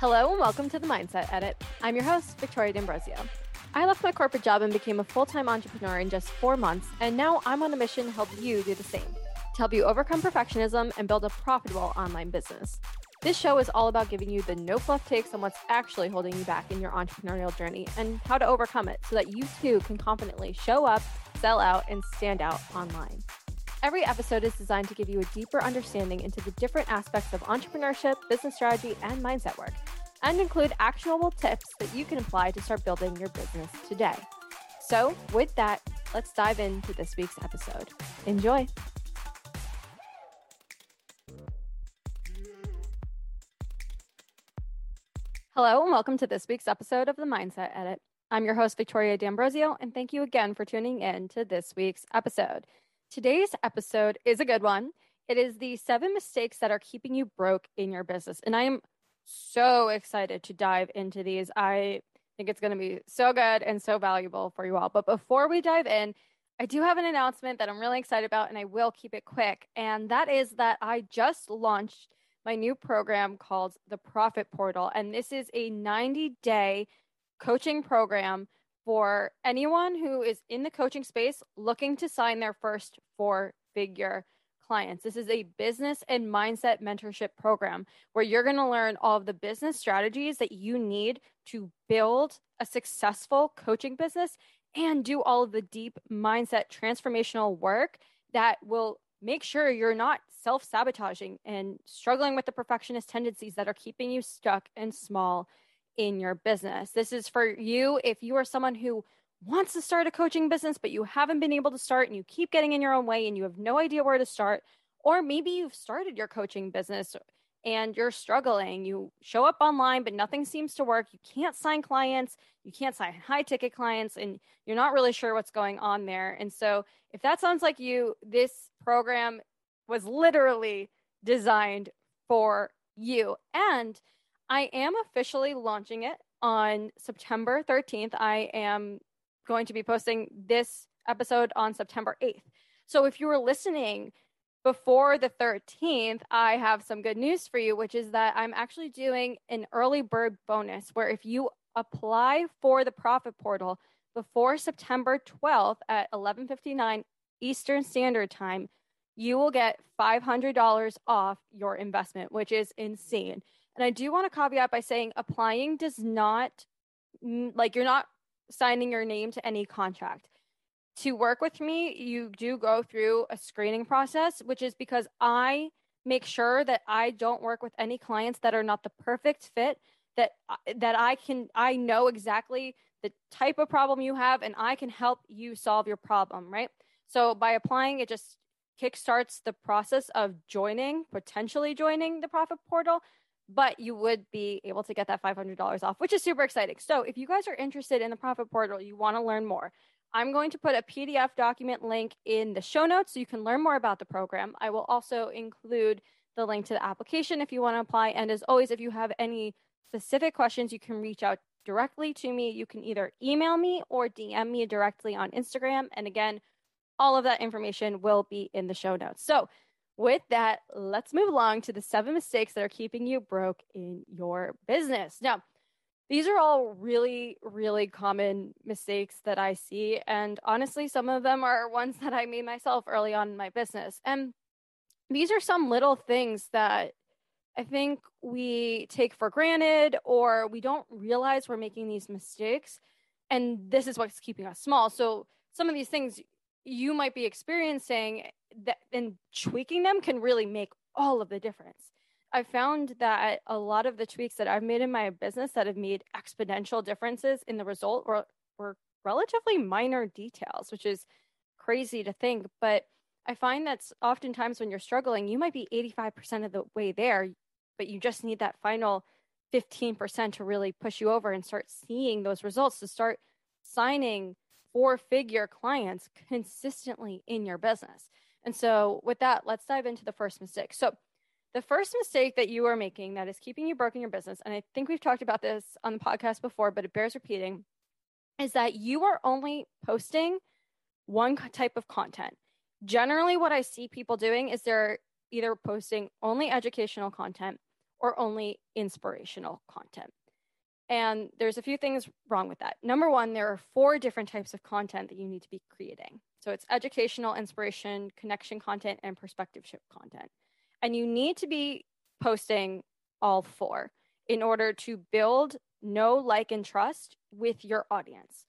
Hello and welcome to the Mindset Edit. I'm your host, Victoria D'Ambrozio. I left my corporate job and became a full time entrepreneur in just four months, and now I'm on a mission to help you do the same to help you overcome perfectionism and build a profitable online business. This show is all about giving you the no fluff takes on what's actually holding you back in your entrepreneurial journey and how to overcome it so that you too can confidently show up, sell out, and stand out online. Every episode is designed to give you a deeper understanding into the different aspects of entrepreneurship, business strategy, and mindset work, and include actionable tips that you can apply to start building your business today. So, with that, let's dive into this week's episode. Enjoy. Hello, and welcome to this week's episode of the Mindset Edit. I'm your host, Victoria D'Ambrozio, and thank you again for tuning in to this week's episode. Today's episode is a good one. It is the seven mistakes that are keeping you broke in your business. And I am so excited to dive into these. I think it's going to be so good and so valuable for you all. But before we dive in, I do have an announcement that I'm really excited about, and I will keep it quick. And that is that I just launched my new program called the Profit Portal. And this is a 90 day coaching program for anyone who is in the coaching space looking to sign their first four figure clients. This is a business and mindset mentorship program where you're going to learn all of the business strategies that you need to build a successful coaching business and do all of the deep mindset transformational work that will make sure you're not self sabotaging and struggling with the perfectionist tendencies that are keeping you stuck and small in your business. This is for you if you are someone who wants to start a coaching business, but you haven't been able to start and you keep getting in your own way and you have no idea where to start. Or maybe you've started your coaching business and you're struggling. You show up online, but nothing seems to work. You can't sign clients, you can't sign high ticket clients, and you're not really sure what's going on there. And so, if that sounds like you, this program was literally designed for you. And I am officially launching it on September 13th. I am going to be posting this episode on September 8th. So if you were listening before the 13th, I have some good news for you, which is that I'm actually doing an early bird bonus where if you apply for the profit portal before September 12th at 11:59 Eastern Standard Time, you will get $500 off your investment, which is insane. And I do want to caveat by saying applying does not, like, you're not signing your name to any contract. To work with me, you do go through a screening process, which is because I make sure that I don't work with any clients that are not the perfect fit that uh, that I can I know exactly the type of problem you have and I can help you solve your problem, right? So by applying it just kickstarts the process of joining, potentially joining the profit portal but you would be able to get that $500 off, which is super exciting. So if you guys are interested in the profit portal, you want to learn more, I'm going to put a PDF document link in the show notes so you can learn more about the program. I will also include the link to the application if you want to apply. And as always, if you have any specific questions, you can reach out directly to me. You can either email me or DM me directly on Instagram. And again, all of that information will be in the show notes. So with that, let's move along to the seven mistakes that are keeping you broke in your business. Now, these are all really, really common mistakes that I see. And honestly, some of them are ones that I made myself early on in my business. And these are some little things that I think we take for granted or we don't realize we're making these mistakes. And this is what's keeping us small. So, some of these things you might be experiencing that and tweaking them can really make all of the difference. I found that a lot of the tweaks that I've made in my business that have made exponential differences in the result were, were relatively minor details, which is crazy to think. But I find that oftentimes when you're struggling, you might be 85% of the way there, but you just need that final 15% to really push you over and start seeing those results, to start signing four figure clients consistently in your business. And so, with that, let's dive into the first mistake. So, the first mistake that you are making that is keeping you broke in your business, and I think we've talked about this on the podcast before, but it bears repeating, is that you are only posting one type of content. Generally, what I see people doing is they're either posting only educational content or only inspirational content. And there's a few things wrong with that. Number one, there are four different types of content that you need to be creating. So it's educational, inspiration, connection content, and perspective shift content. And you need to be posting all four in order to build know, like, and trust with your audience.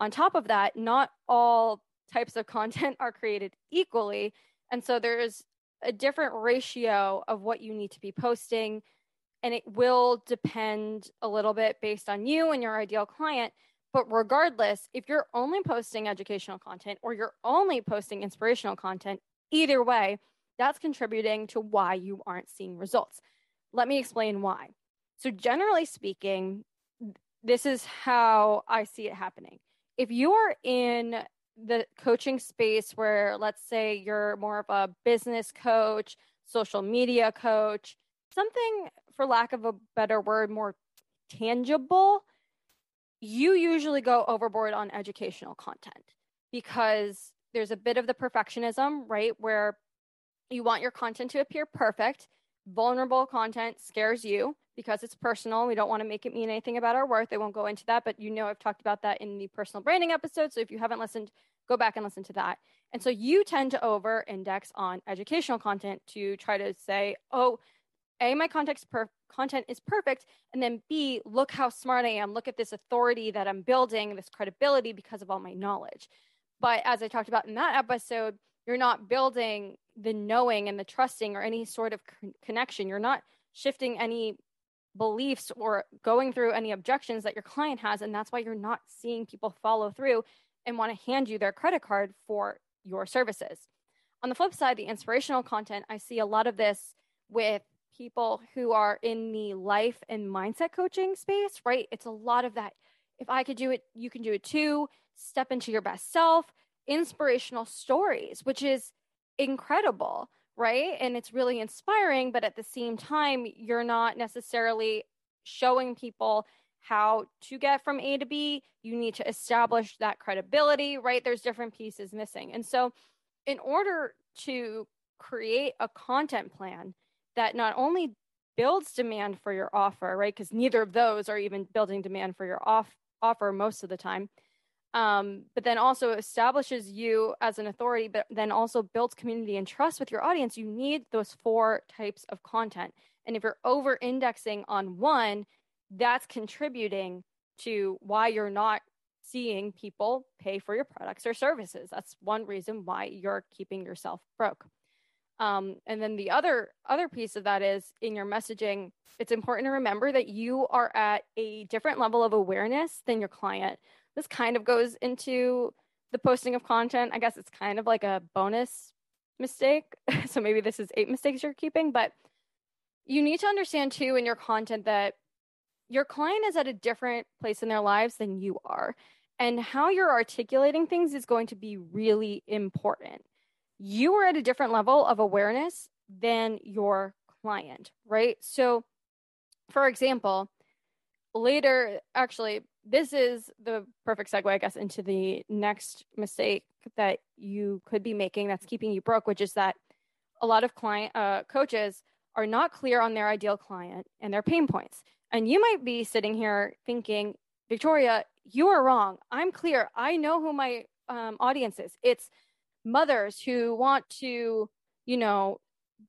On top of that, not all types of content are created equally. And so there's a different ratio of what you need to be posting. And it will depend a little bit based on you and your ideal client. But regardless, if you're only posting educational content or you're only posting inspirational content, either way, that's contributing to why you aren't seeing results. Let me explain why. So, generally speaking, this is how I see it happening. If you're in the coaching space where, let's say, you're more of a business coach, social media coach, something, for lack of a better word, more tangible, you usually go overboard on educational content because there's a bit of the perfectionism, right? Where you want your content to appear perfect. Vulnerable content scares you because it's personal. We don't want to make it mean anything about our worth. I won't go into that, but you know I've talked about that in the personal branding episode. So if you haven't listened, go back and listen to that. And so you tend to over index on educational content to try to say, oh, A, my context per- content is perfect. And then B, look how smart I am. Look at this authority that I'm building, this credibility because of all my knowledge. But as I talked about in that episode, you're not building the knowing and the trusting or any sort of con- connection. You're not shifting any beliefs or going through any objections that your client has. And that's why you're not seeing people follow through and want to hand you their credit card for your services. On the flip side, the inspirational content, I see a lot of this with people who are in the life and mindset coaching space, right? It's a lot of that. If I could do it, you can do it too. Step into your best self, inspirational stories, which is incredible, right? And it's really inspiring, but at the same time, you're not necessarily showing people how to get from A to B. You need to establish that credibility, right? There's different pieces missing. And so, in order to create a content plan that not only builds demand for your offer, right? Because neither of those are even building demand for your off offer most of the time um, but then also establishes you as an authority, but then also builds community and trust with your audience, you need those four types of content. And if you're over indexing on one, that's contributing to why you're not seeing people pay for your products or services. That's one reason why you're keeping yourself broke. Um, and then the other other piece of that is in your messaging, it's important to remember that you are at a different level of awareness than your client this kind of goes into the posting of content. I guess it's kind of like a bonus mistake. so maybe this is eight mistakes you're keeping, but you need to understand too in your content that your client is at a different place in their lives than you are. And how you're articulating things is going to be really important. You are at a different level of awareness than your client, right? So, for example, later, actually, this is the perfect segue, I guess, into the next mistake that you could be making that's keeping you broke, which is that a lot of client uh, coaches are not clear on their ideal client and their pain points. And you might be sitting here thinking, Victoria, you are wrong. I'm clear. I know who my um, audience is. It's mothers who want to, you know,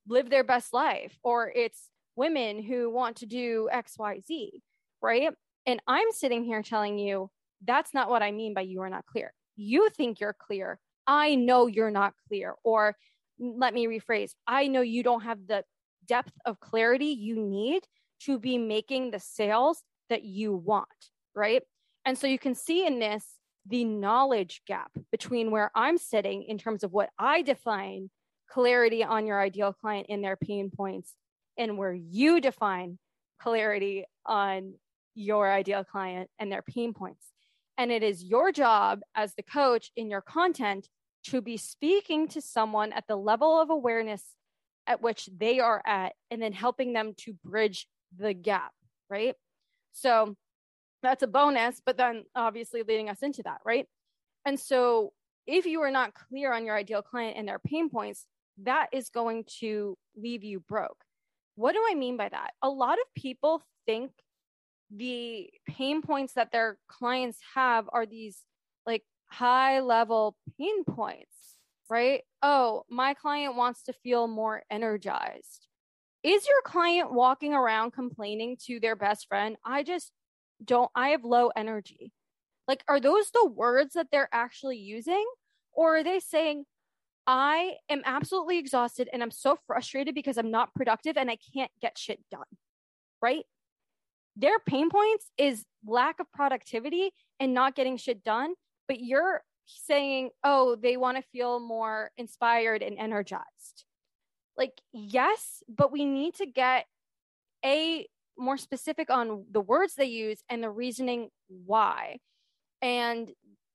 live their best life, or it's women who want to do X, Y, Z, right? And I'm sitting here telling you that's not what I mean by you are not clear. You think you're clear. I know you're not clear. Or let me rephrase I know you don't have the depth of clarity you need to be making the sales that you want, right? And so you can see in this the knowledge gap between where I'm sitting in terms of what I define clarity on your ideal client and their pain points and where you define clarity on your ideal client and their pain points. And it is your job as the coach in your content to be speaking to someone at the level of awareness at which they are at, and then helping them to bridge the gap, right? So that's a bonus, but then obviously leading us into that, right? And so if you are not clear on your ideal client and their pain points, that is going to leave you broke. What do I mean by that? A lot of people think the pain points that their clients have are these like high level pain points, right? Oh, my client wants to feel more energized. Is your client walking around complaining to their best friend, I just don't, I have low energy? Like, are those the words that they're actually using? Or are they saying, I am absolutely exhausted and I'm so frustrated because I'm not productive and I can't get shit done? Right? Their pain points is lack of productivity and not getting shit done. But you're saying, oh, they want to feel more inspired and energized. Like, yes, but we need to get a more specific on the words they use and the reasoning why. And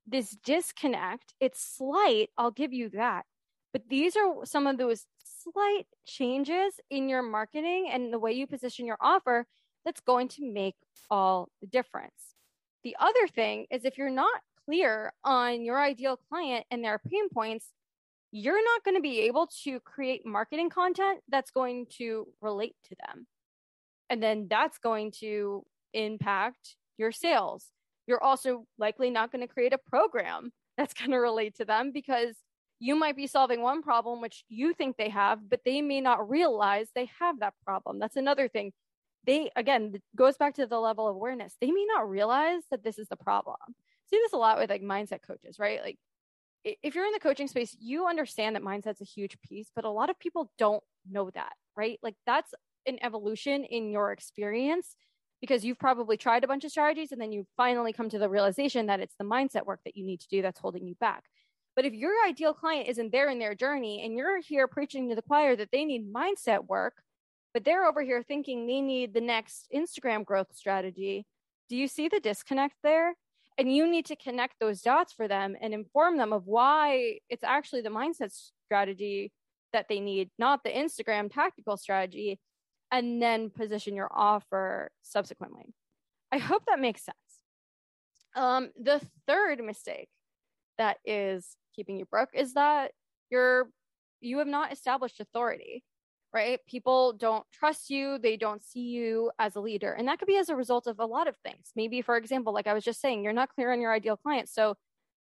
this disconnect, it's slight, I'll give you that. But these are some of those slight changes in your marketing and the way you position your offer that's going to make all the difference. The other thing is if you're not clear on your ideal client and their pain points, you're not going to be able to create marketing content that's going to relate to them. And then that's going to impact your sales. You're also likely not going to create a program that's going to relate to them because you might be solving one problem which you think they have, but they may not realize they have that problem. That's another thing. They, again, goes back to the level of awareness. They may not realize that this is the problem. See this a lot with like mindset coaches, right? Like if you're in the coaching space, you understand that mindset's a huge piece, but a lot of people don't know that, right? Like that's an evolution in your experience because you've probably tried a bunch of strategies and then you finally come to the realization that it's the mindset work that you need to do that's holding you back. But if your ideal client isn't there in their journey and you're here preaching to the choir that they need mindset work, but they're over here thinking they need the next Instagram growth strategy, do you see the disconnect there? And you need to connect those dots for them and inform them of why it's actually the mindset strategy that they need, not the Instagram tactical strategy and then position your offer subsequently. I hope that makes sense. Um, the third mistake that is keeping you broke is that you're you have not established authority, right? People don't trust you, they don't see you as a leader. And that could be as a result of a lot of things. Maybe, for example, like I was just saying, you're not clear on your ideal client. So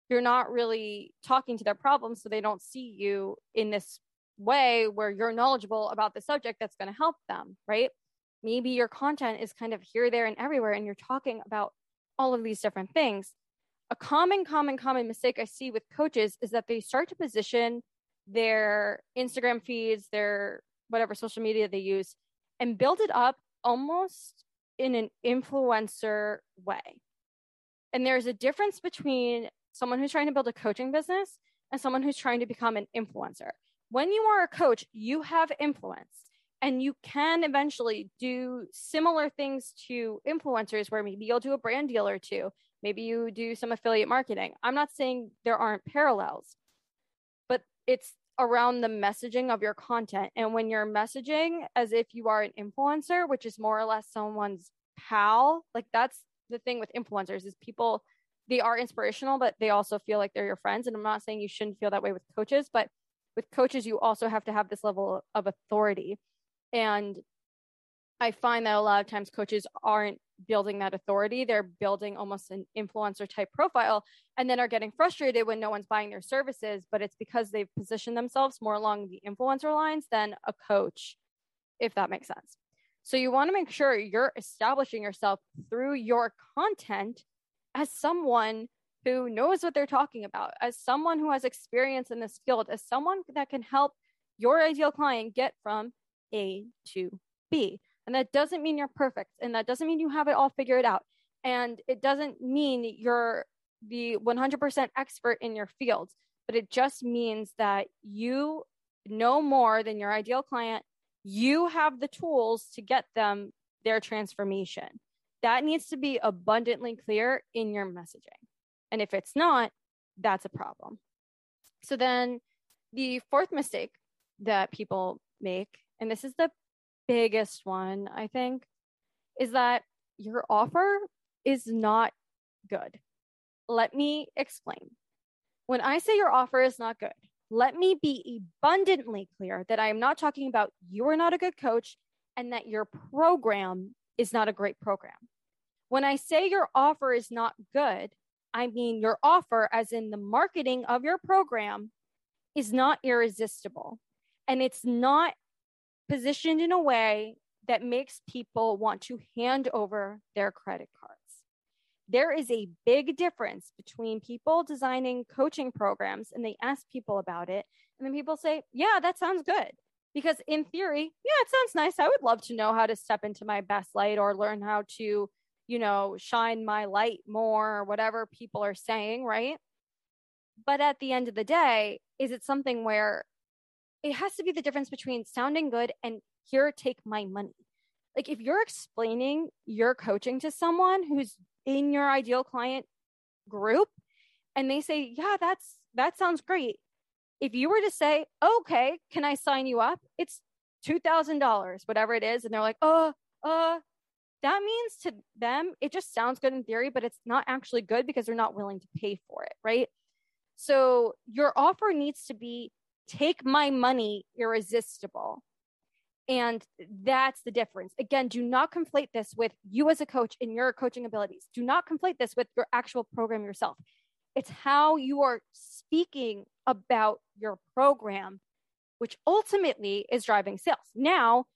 you're not really talking to their problems, so they don't see you in this way where you're knowledgeable about the subject that's going to help them, right? Maybe your content is kind of here, there, and everywhere, and you're talking about all of these different things. A common, common, common mistake I see with coaches is that they start to position their Instagram feeds, their whatever social media they use, and build it up almost in an influencer way. And there's a difference between someone who's trying to build a coaching business and someone who's trying to become an influencer when you are a coach, you have influence and you can eventually do similar things to influencers where maybe you'll do a brand deal or two. Maybe you do some affiliate marketing. I'm not saying there aren't parallels, but it's around the messaging of your content. And when you're messaging as if you are an influencer, which is more or less someone's pal, like that's the thing with influencers is people they are inspirational, but they also feel like they're your friends. And I'm not saying you shouldn't feel that way with coaches, but with coaches, you also have to have this level of authority. And I find that a lot of times coaches aren't building that authority. They're building almost an influencer type profile and then are getting frustrated when no one's buying their services. But it's because they've positioned themselves more along the influencer lines than a coach, if that makes sense. So you want to make sure you're establishing yourself through your content as someone who knows what they're talking about, as someone who has experience in this field, as someone that can help your ideal client get from A to B. And that doesn't mean you're perfect. And that doesn't mean you have it all figured out. And it doesn't mean you're the 100% expert in your field, but it just means that you know more than your ideal client. You have the tools to get them their transformation. That needs to be abundantly clear in your messaging. And if it's not, that's a problem. So then the fourth mistake that people make, and this is the biggest one, I think, is that your offer is not good. Let me explain. When I say your offer is not good, let me be abundantly clear that I am not talking about you are not a good coach and that your program is not a great program. When I say your offer is not good, I mean your offer, as in the marketing of your program, is not irresistible. And it's not positioned in a way that makes people want to hand over their credit cards. There is a big difference between people designing coaching programs and they ask people about it. And then people say, Yeah, that sounds good. Because in theory, yeah, it sounds nice. I would love to know how to step into my best light or learn how to, you know, shine my light more or whatever people are saying, right? But at the end of the day, is it something where it has to be the difference between sounding good and here, take my money? Like if you're explaining your coaching to someone who's in your ideal client group and they say, yeah, that's, that sounds great. If you were to say, okay, can I sign you up? It's $2,000, whatever it is. And they're like, oh, uh, that means to them, it just sounds good in theory, but it's not actually good because they're not willing to pay for it. Right. So your offer needs to be take my money irresistible. And that's the difference. Again, do not conflate this with you as a coach and your coaching abilities. Do not conflate this with your actual program yourself. It's how you are speaking about your program, which ultimately is driving sales. Now,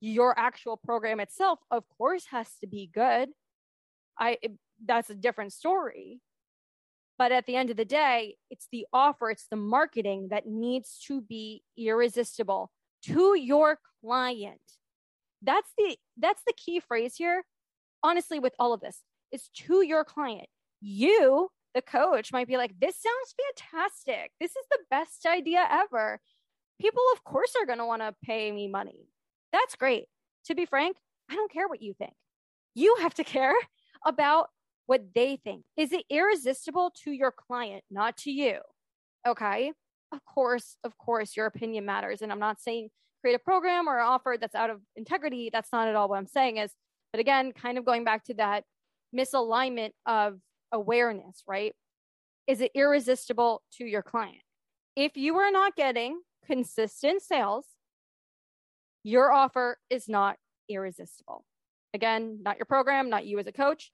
your actual program itself, of course, has to be good. I that's a different story. But at the end of the day, it's the offer, it's the marketing that needs to be irresistible to your client. That's the that's the key phrase here. Honestly, with all of this, is to your client. You, the coach, might be like, "This sounds fantastic. This is the best idea ever." People, of course, are going to want to pay me money. That's great. To be frank, I don't care what you think. You have to care about what they think. Is it irresistible to your client, not to you? Okay of course, of course, your opinion matters. And I'm not saying create a program or offer that's out of integrity. That's not at all what I'm saying is, but again, kind of going back to that misalignment of awareness, right? Is it irresistible to your client? If you are not getting consistent sales, your offer is not irresistible. Again, not your program, not you as a coach,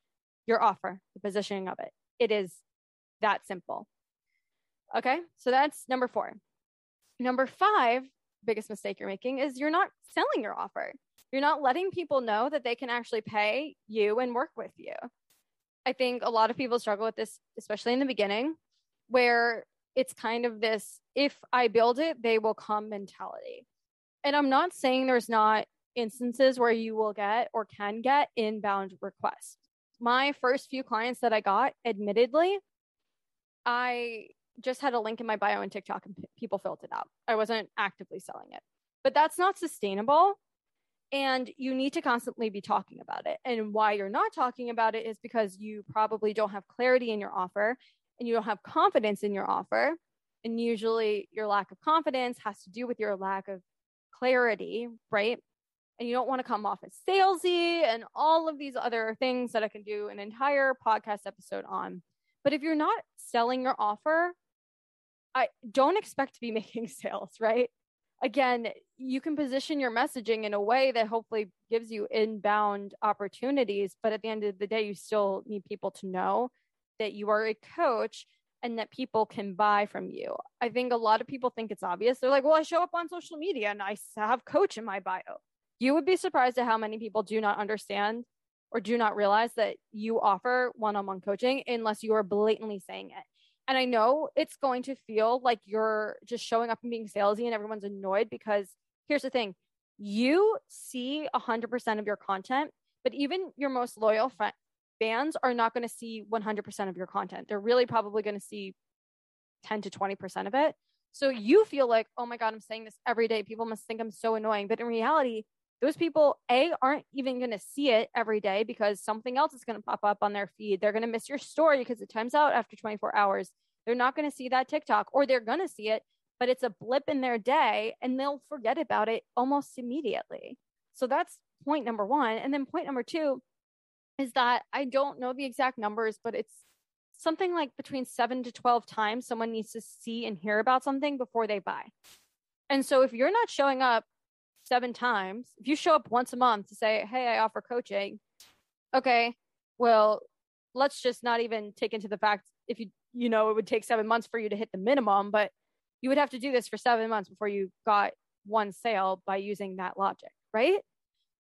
your offer, the positioning of it. It is that simple. Okay, so that's number four. Number five, biggest mistake you're making is you're not selling your offer. You're not letting people know that they can actually pay you and work with you. I think a lot of people struggle with this, especially in the beginning, where it's kind of this if I build it, they will come mentality. And I'm not saying there's not instances where you will get or can get inbound requests. My first few clients that I got, admittedly, I just had a link in my bio on TikTok and people filled it out. I wasn't actively selling it. But that's not sustainable. And you need to constantly be talking about it. And why you're not talking about it is because you probably don't have clarity in your offer and you don't have confidence in your offer. And usually your lack of confidence has to do with your lack of clarity, right? And you don't want to come off as salesy and all of these other things that I can do an entire podcast episode on. But if you're not selling your offer, I don't expect to be making sales, right? Again, you can position your messaging in a way that hopefully gives you inbound opportunities, but at the end of the day, you still need people to know that you are a coach and that people can buy from you. I think a lot of people think it's obvious. They're like, well, I show up on social media and I have coach in my bio. You would be surprised at how many people do not understand or do not realize that you offer one on one coaching unless you are blatantly saying it. And I know it's going to feel like you're just showing up and being salesy and everyone's annoyed because here's the thing you see 100% of your content, but even your most loyal fans are not going to see 100% of your content. They're really probably going to see 10 to 20% of it. So you feel like, oh my God, I'm saying this every day. People must think I'm so annoying. But in reality, those people a aren't even going to see it every day because something else is going to pop up on their feed they're going to miss your story because it times out after 24 hours they're not going to see that tiktok or they're going to see it but it's a blip in their day and they'll forget about it almost immediately so that's point number one and then point number two is that i don't know the exact numbers but it's something like between 7 to 12 times someone needs to see and hear about something before they buy and so if you're not showing up seven times, if you show up once a month to say, Hey, I offer coaching, okay, well, let's just not even take into the fact if you, you know, it would take seven months for you to hit the minimum, but you would have to do this for seven months before you got one sale by using that logic, right?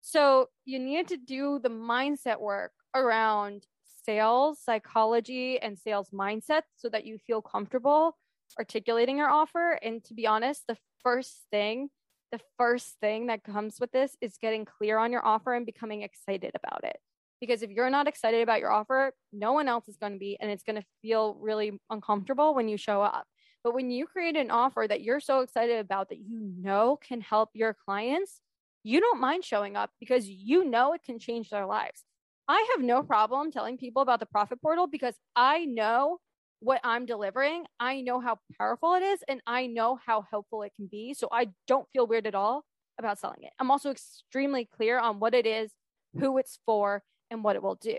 So you need to do the mindset work around sales psychology and sales mindset so that you feel comfortable articulating your offer. And to be honest, the first thing, the first thing that comes with this is getting clear on your offer and becoming excited about it. Because if you're not excited about your offer, no one else is going to be, and it's going to feel really uncomfortable when you show up. But when you create an offer that you're so excited about that you know can help your clients, you don't mind showing up because you know it can change their lives. I have no problem telling people about the profit portal because I know what I'm delivering. I know how powerful it is and I know how helpful it can be. So I don't feel weird at all about selling it. I'm also extremely clear on what it is, who it's for, and what it will do.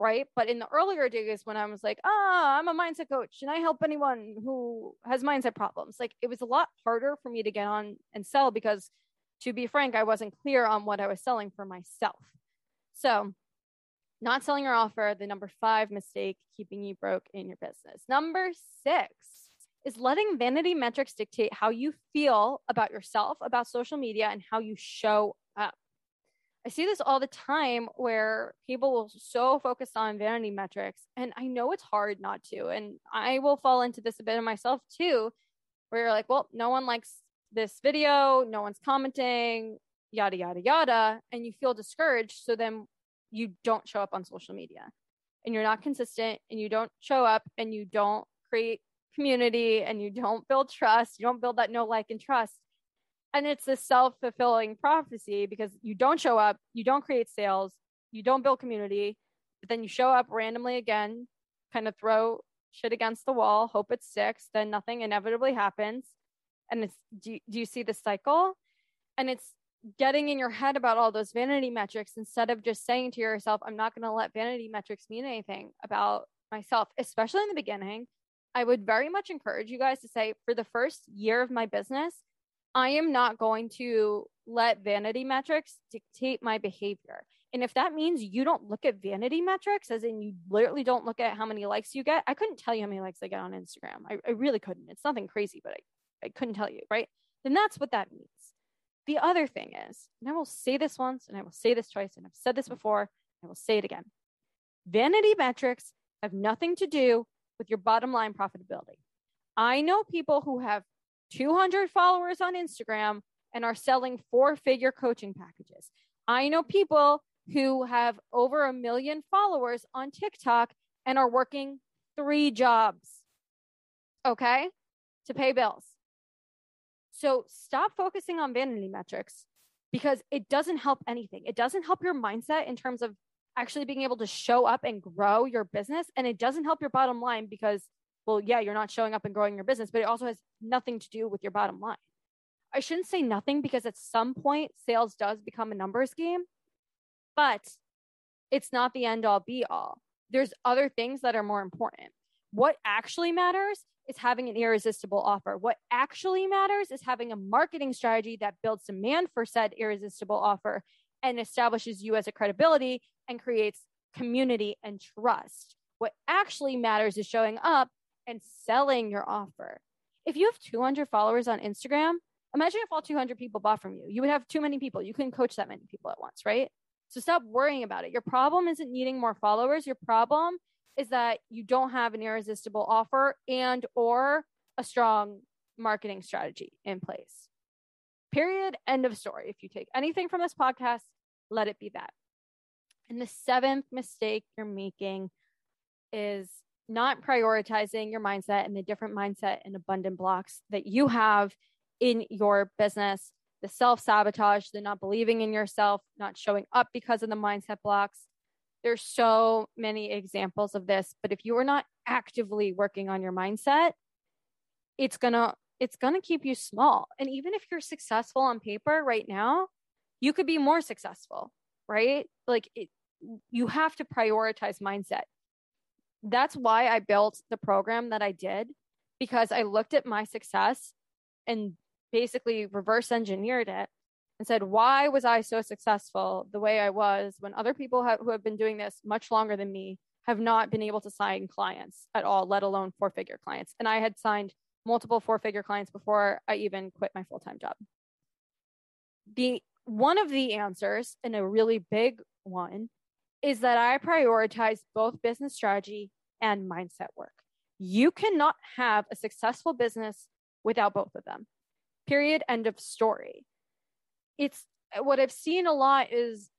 Right. But in the earlier days when I was like, ah, oh, I'm a mindset coach and I help anyone who has mindset problems, like it was a lot harder for me to get on and sell because to be frank, I wasn't clear on what I was selling for myself. So not selling your offer, the number five mistake keeping you broke in your business. Number six is letting vanity metrics dictate how you feel about yourself, about social media, and how you show up. I see this all the time where people will so focus on vanity metrics, and I know it's hard not to. And I will fall into this a bit of myself too, where you're like, well, no one likes this video, no one's commenting, yada, yada, yada. And you feel discouraged. So then you don't show up on social media and you're not consistent and you don't show up and you don't create community and you don't build trust, you don't build that no like, and trust. And it's a self fulfilling prophecy because you don't show up, you don't create sales, you don't build community, but then you show up randomly again, kind of throw shit against the wall, hope it sticks, then nothing inevitably happens. And it's do you, do you see the cycle? And it's getting in your head about all those vanity metrics instead of just saying to yourself, I'm not going to let vanity metrics mean anything about myself, especially in the beginning. I would very much encourage you guys to say, for the first year of my business, I am not going to let vanity metrics dictate my behavior. And if that means you don't look at vanity metrics, as in you literally don't look at how many likes you get, I couldn't tell you how many likes I get on Instagram. I, I really couldn't. It's nothing crazy, but I, I couldn't tell you, right? Then that's what that means. The other thing is, and I will say this once and I will say this twice, and I've said this before, I will say it again. Vanity metrics have nothing to do with your bottom line profitability. I know people who have 200 followers on Instagram and are selling four figure coaching packages. I know people who have over a million followers on TikTok and are working three jobs, okay, to pay bills. So stop focusing on vanity metrics because it doesn't help anything. It doesn't help your mindset in terms of actually being able to show up and grow your business. And it doesn't help your bottom line because, well, yeah, you're not showing up and growing your business, but it also has nothing to do with your bottom line. I shouldn't say nothing because at some point sales does become a numbers game, but it's not the end all be all. There's other things that are more important. What actually matters is having an irresistible offer. What actually matters is having a marketing strategy that builds demand for said irresistible offer and establishes you as a credibility and creates community and trust. What actually matters is showing up and selling your offer. If you have 200 followers on Instagram, imagine if all 200 people bought from you. You would have too many people. You couldn't coach that many people at once, right? So stop worrying about it. Your problem isn't needing more followers. Your problem is that you don't have an irresistible offer and or a strong marketing strategy in place. Period. End of story. If you take anything from this podcast, let it be that. And the seventh mistake you're making is not prioritizing your mindset and the different mindset and abundant blocks that you have in your business. The self sabotage, the not believing in yourself, not showing up because of the mindset blocks, there's so many examples of this, but if you are not actively working on your mindset, it's going to it's going to keep you small. And even if you're successful on paper right now, you could be more successful, right? Like it, you have to prioritize mindset. That's why I built the program that I did because I looked at my success and basically reverse engineered it and said, Why was I so successful the way I was when other people who have been doing this much longer than me have not been able to sign clients at all, let alone four figure clients? And I had signed multiple four figure clients before I even quit my full time job. The one of the answers, and a really big one, is that I prioritize both business strategy and mindset work. You cannot have a successful business without both of them. Period. End of story. It's what I've seen a lot is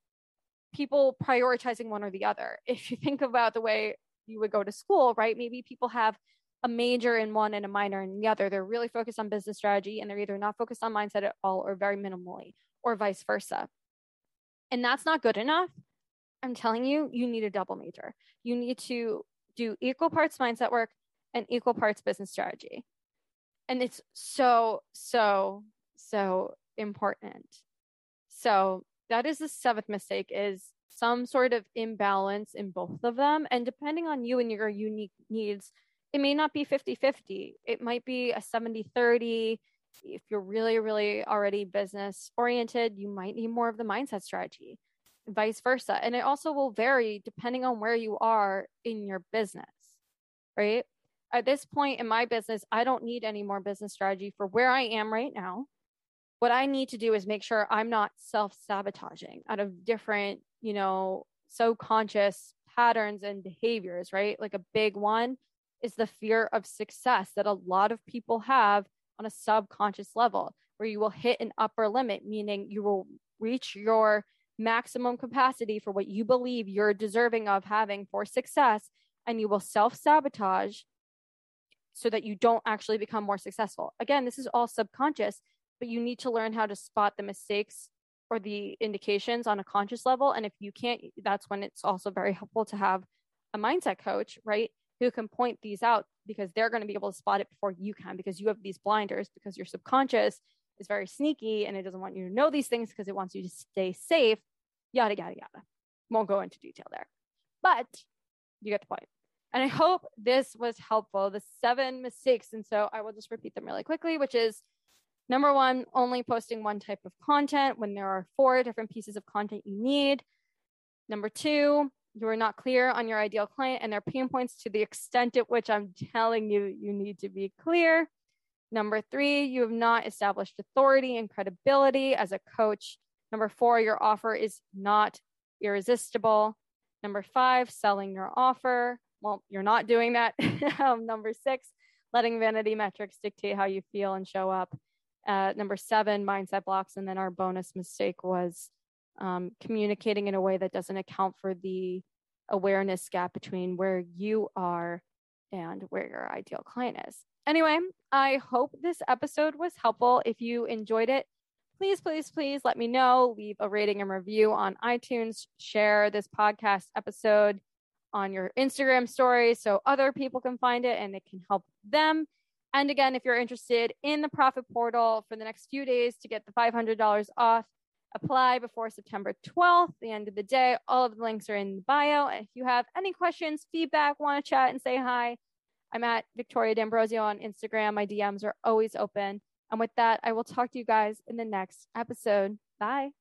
people prioritizing one or the other. If you think about the way you would go to school, right? Maybe people have a major in one and a minor in the other. They're really focused on business strategy and they're either not focused on mindset at all or very minimally, or vice versa. And that's not good enough. I'm telling you, you need a double major. You need to do equal parts mindset work and equal parts business strategy. And it's so, so, so important. So that is the seventh mistake is some sort of imbalance in both of them. And depending on you and your unique needs, it may not be 50 50. It might be a 70 30. If you're really, really already business oriented, you might need more of the mindset strategy, vice versa. And it also will vary depending on where you are in your business, right? At this point in my business, I don't need any more business strategy for where I am right now. What I need to do is make sure I'm not self sabotaging out of different, you know, so conscious patterns and behaviors, right? Like a big one is the fear of success that a lot of people have on a subconscious level, where you will hit an upper limit, meaning you will reach your maximum capacity for what you believe you're deserving of having for success, and you will self sabotage so that you don't actually become more successful. Again, this is all subconscious, but you need to learn how to spot the mistakes or the indications on a conscious level. And if you can't, that's when it's also very helpful to have a mindset coach, right? who can point these out because they're going to be able to spot it before you can because you have these blinders because your subconscious is very sneaky and it doesn't want you to know these things because it wants you to stay safe yada yada yada won't go into detail there but you get the point. and i hope this was helpful the seven mistakes and so i will just repeat them really quickly which is number one only posting one type of content when there are four different pieces of content you need number two you are not clear on your ideal client and their pain points to the extent at which I'm telling you you need to be clear. Number three, you have not established authority and credibility as a coach. Number four, your offer is not irresistible. Number five, selling your offer. Well, you're not doing that. um, number six, letting vanity metrics dictate how you feel and show up. Uh, number seven, mindset blocks. And then our bonus mistake was um, communicating in a way that doesn't account for the awareness gap between where you are and where your ideal client is. Anyway, I hope this episode was helpful. If you enjoyed it, please, please, please let me know. Leave a rating and review on iTunes. Share this podcast episode on your Instagram story so other people can find it and it can help them. And again, if you're interested in the profit portal for the next few days to get the $500 off, apply before September 12th, the end of the day. All of the links are in the bio. And if you have any questions, feedback, want to chat and say hi, I'm at Victoria D'Ambrozio on Instagram. My DMs are always open. And with that, I will talk to you guys in the next episode. Bye.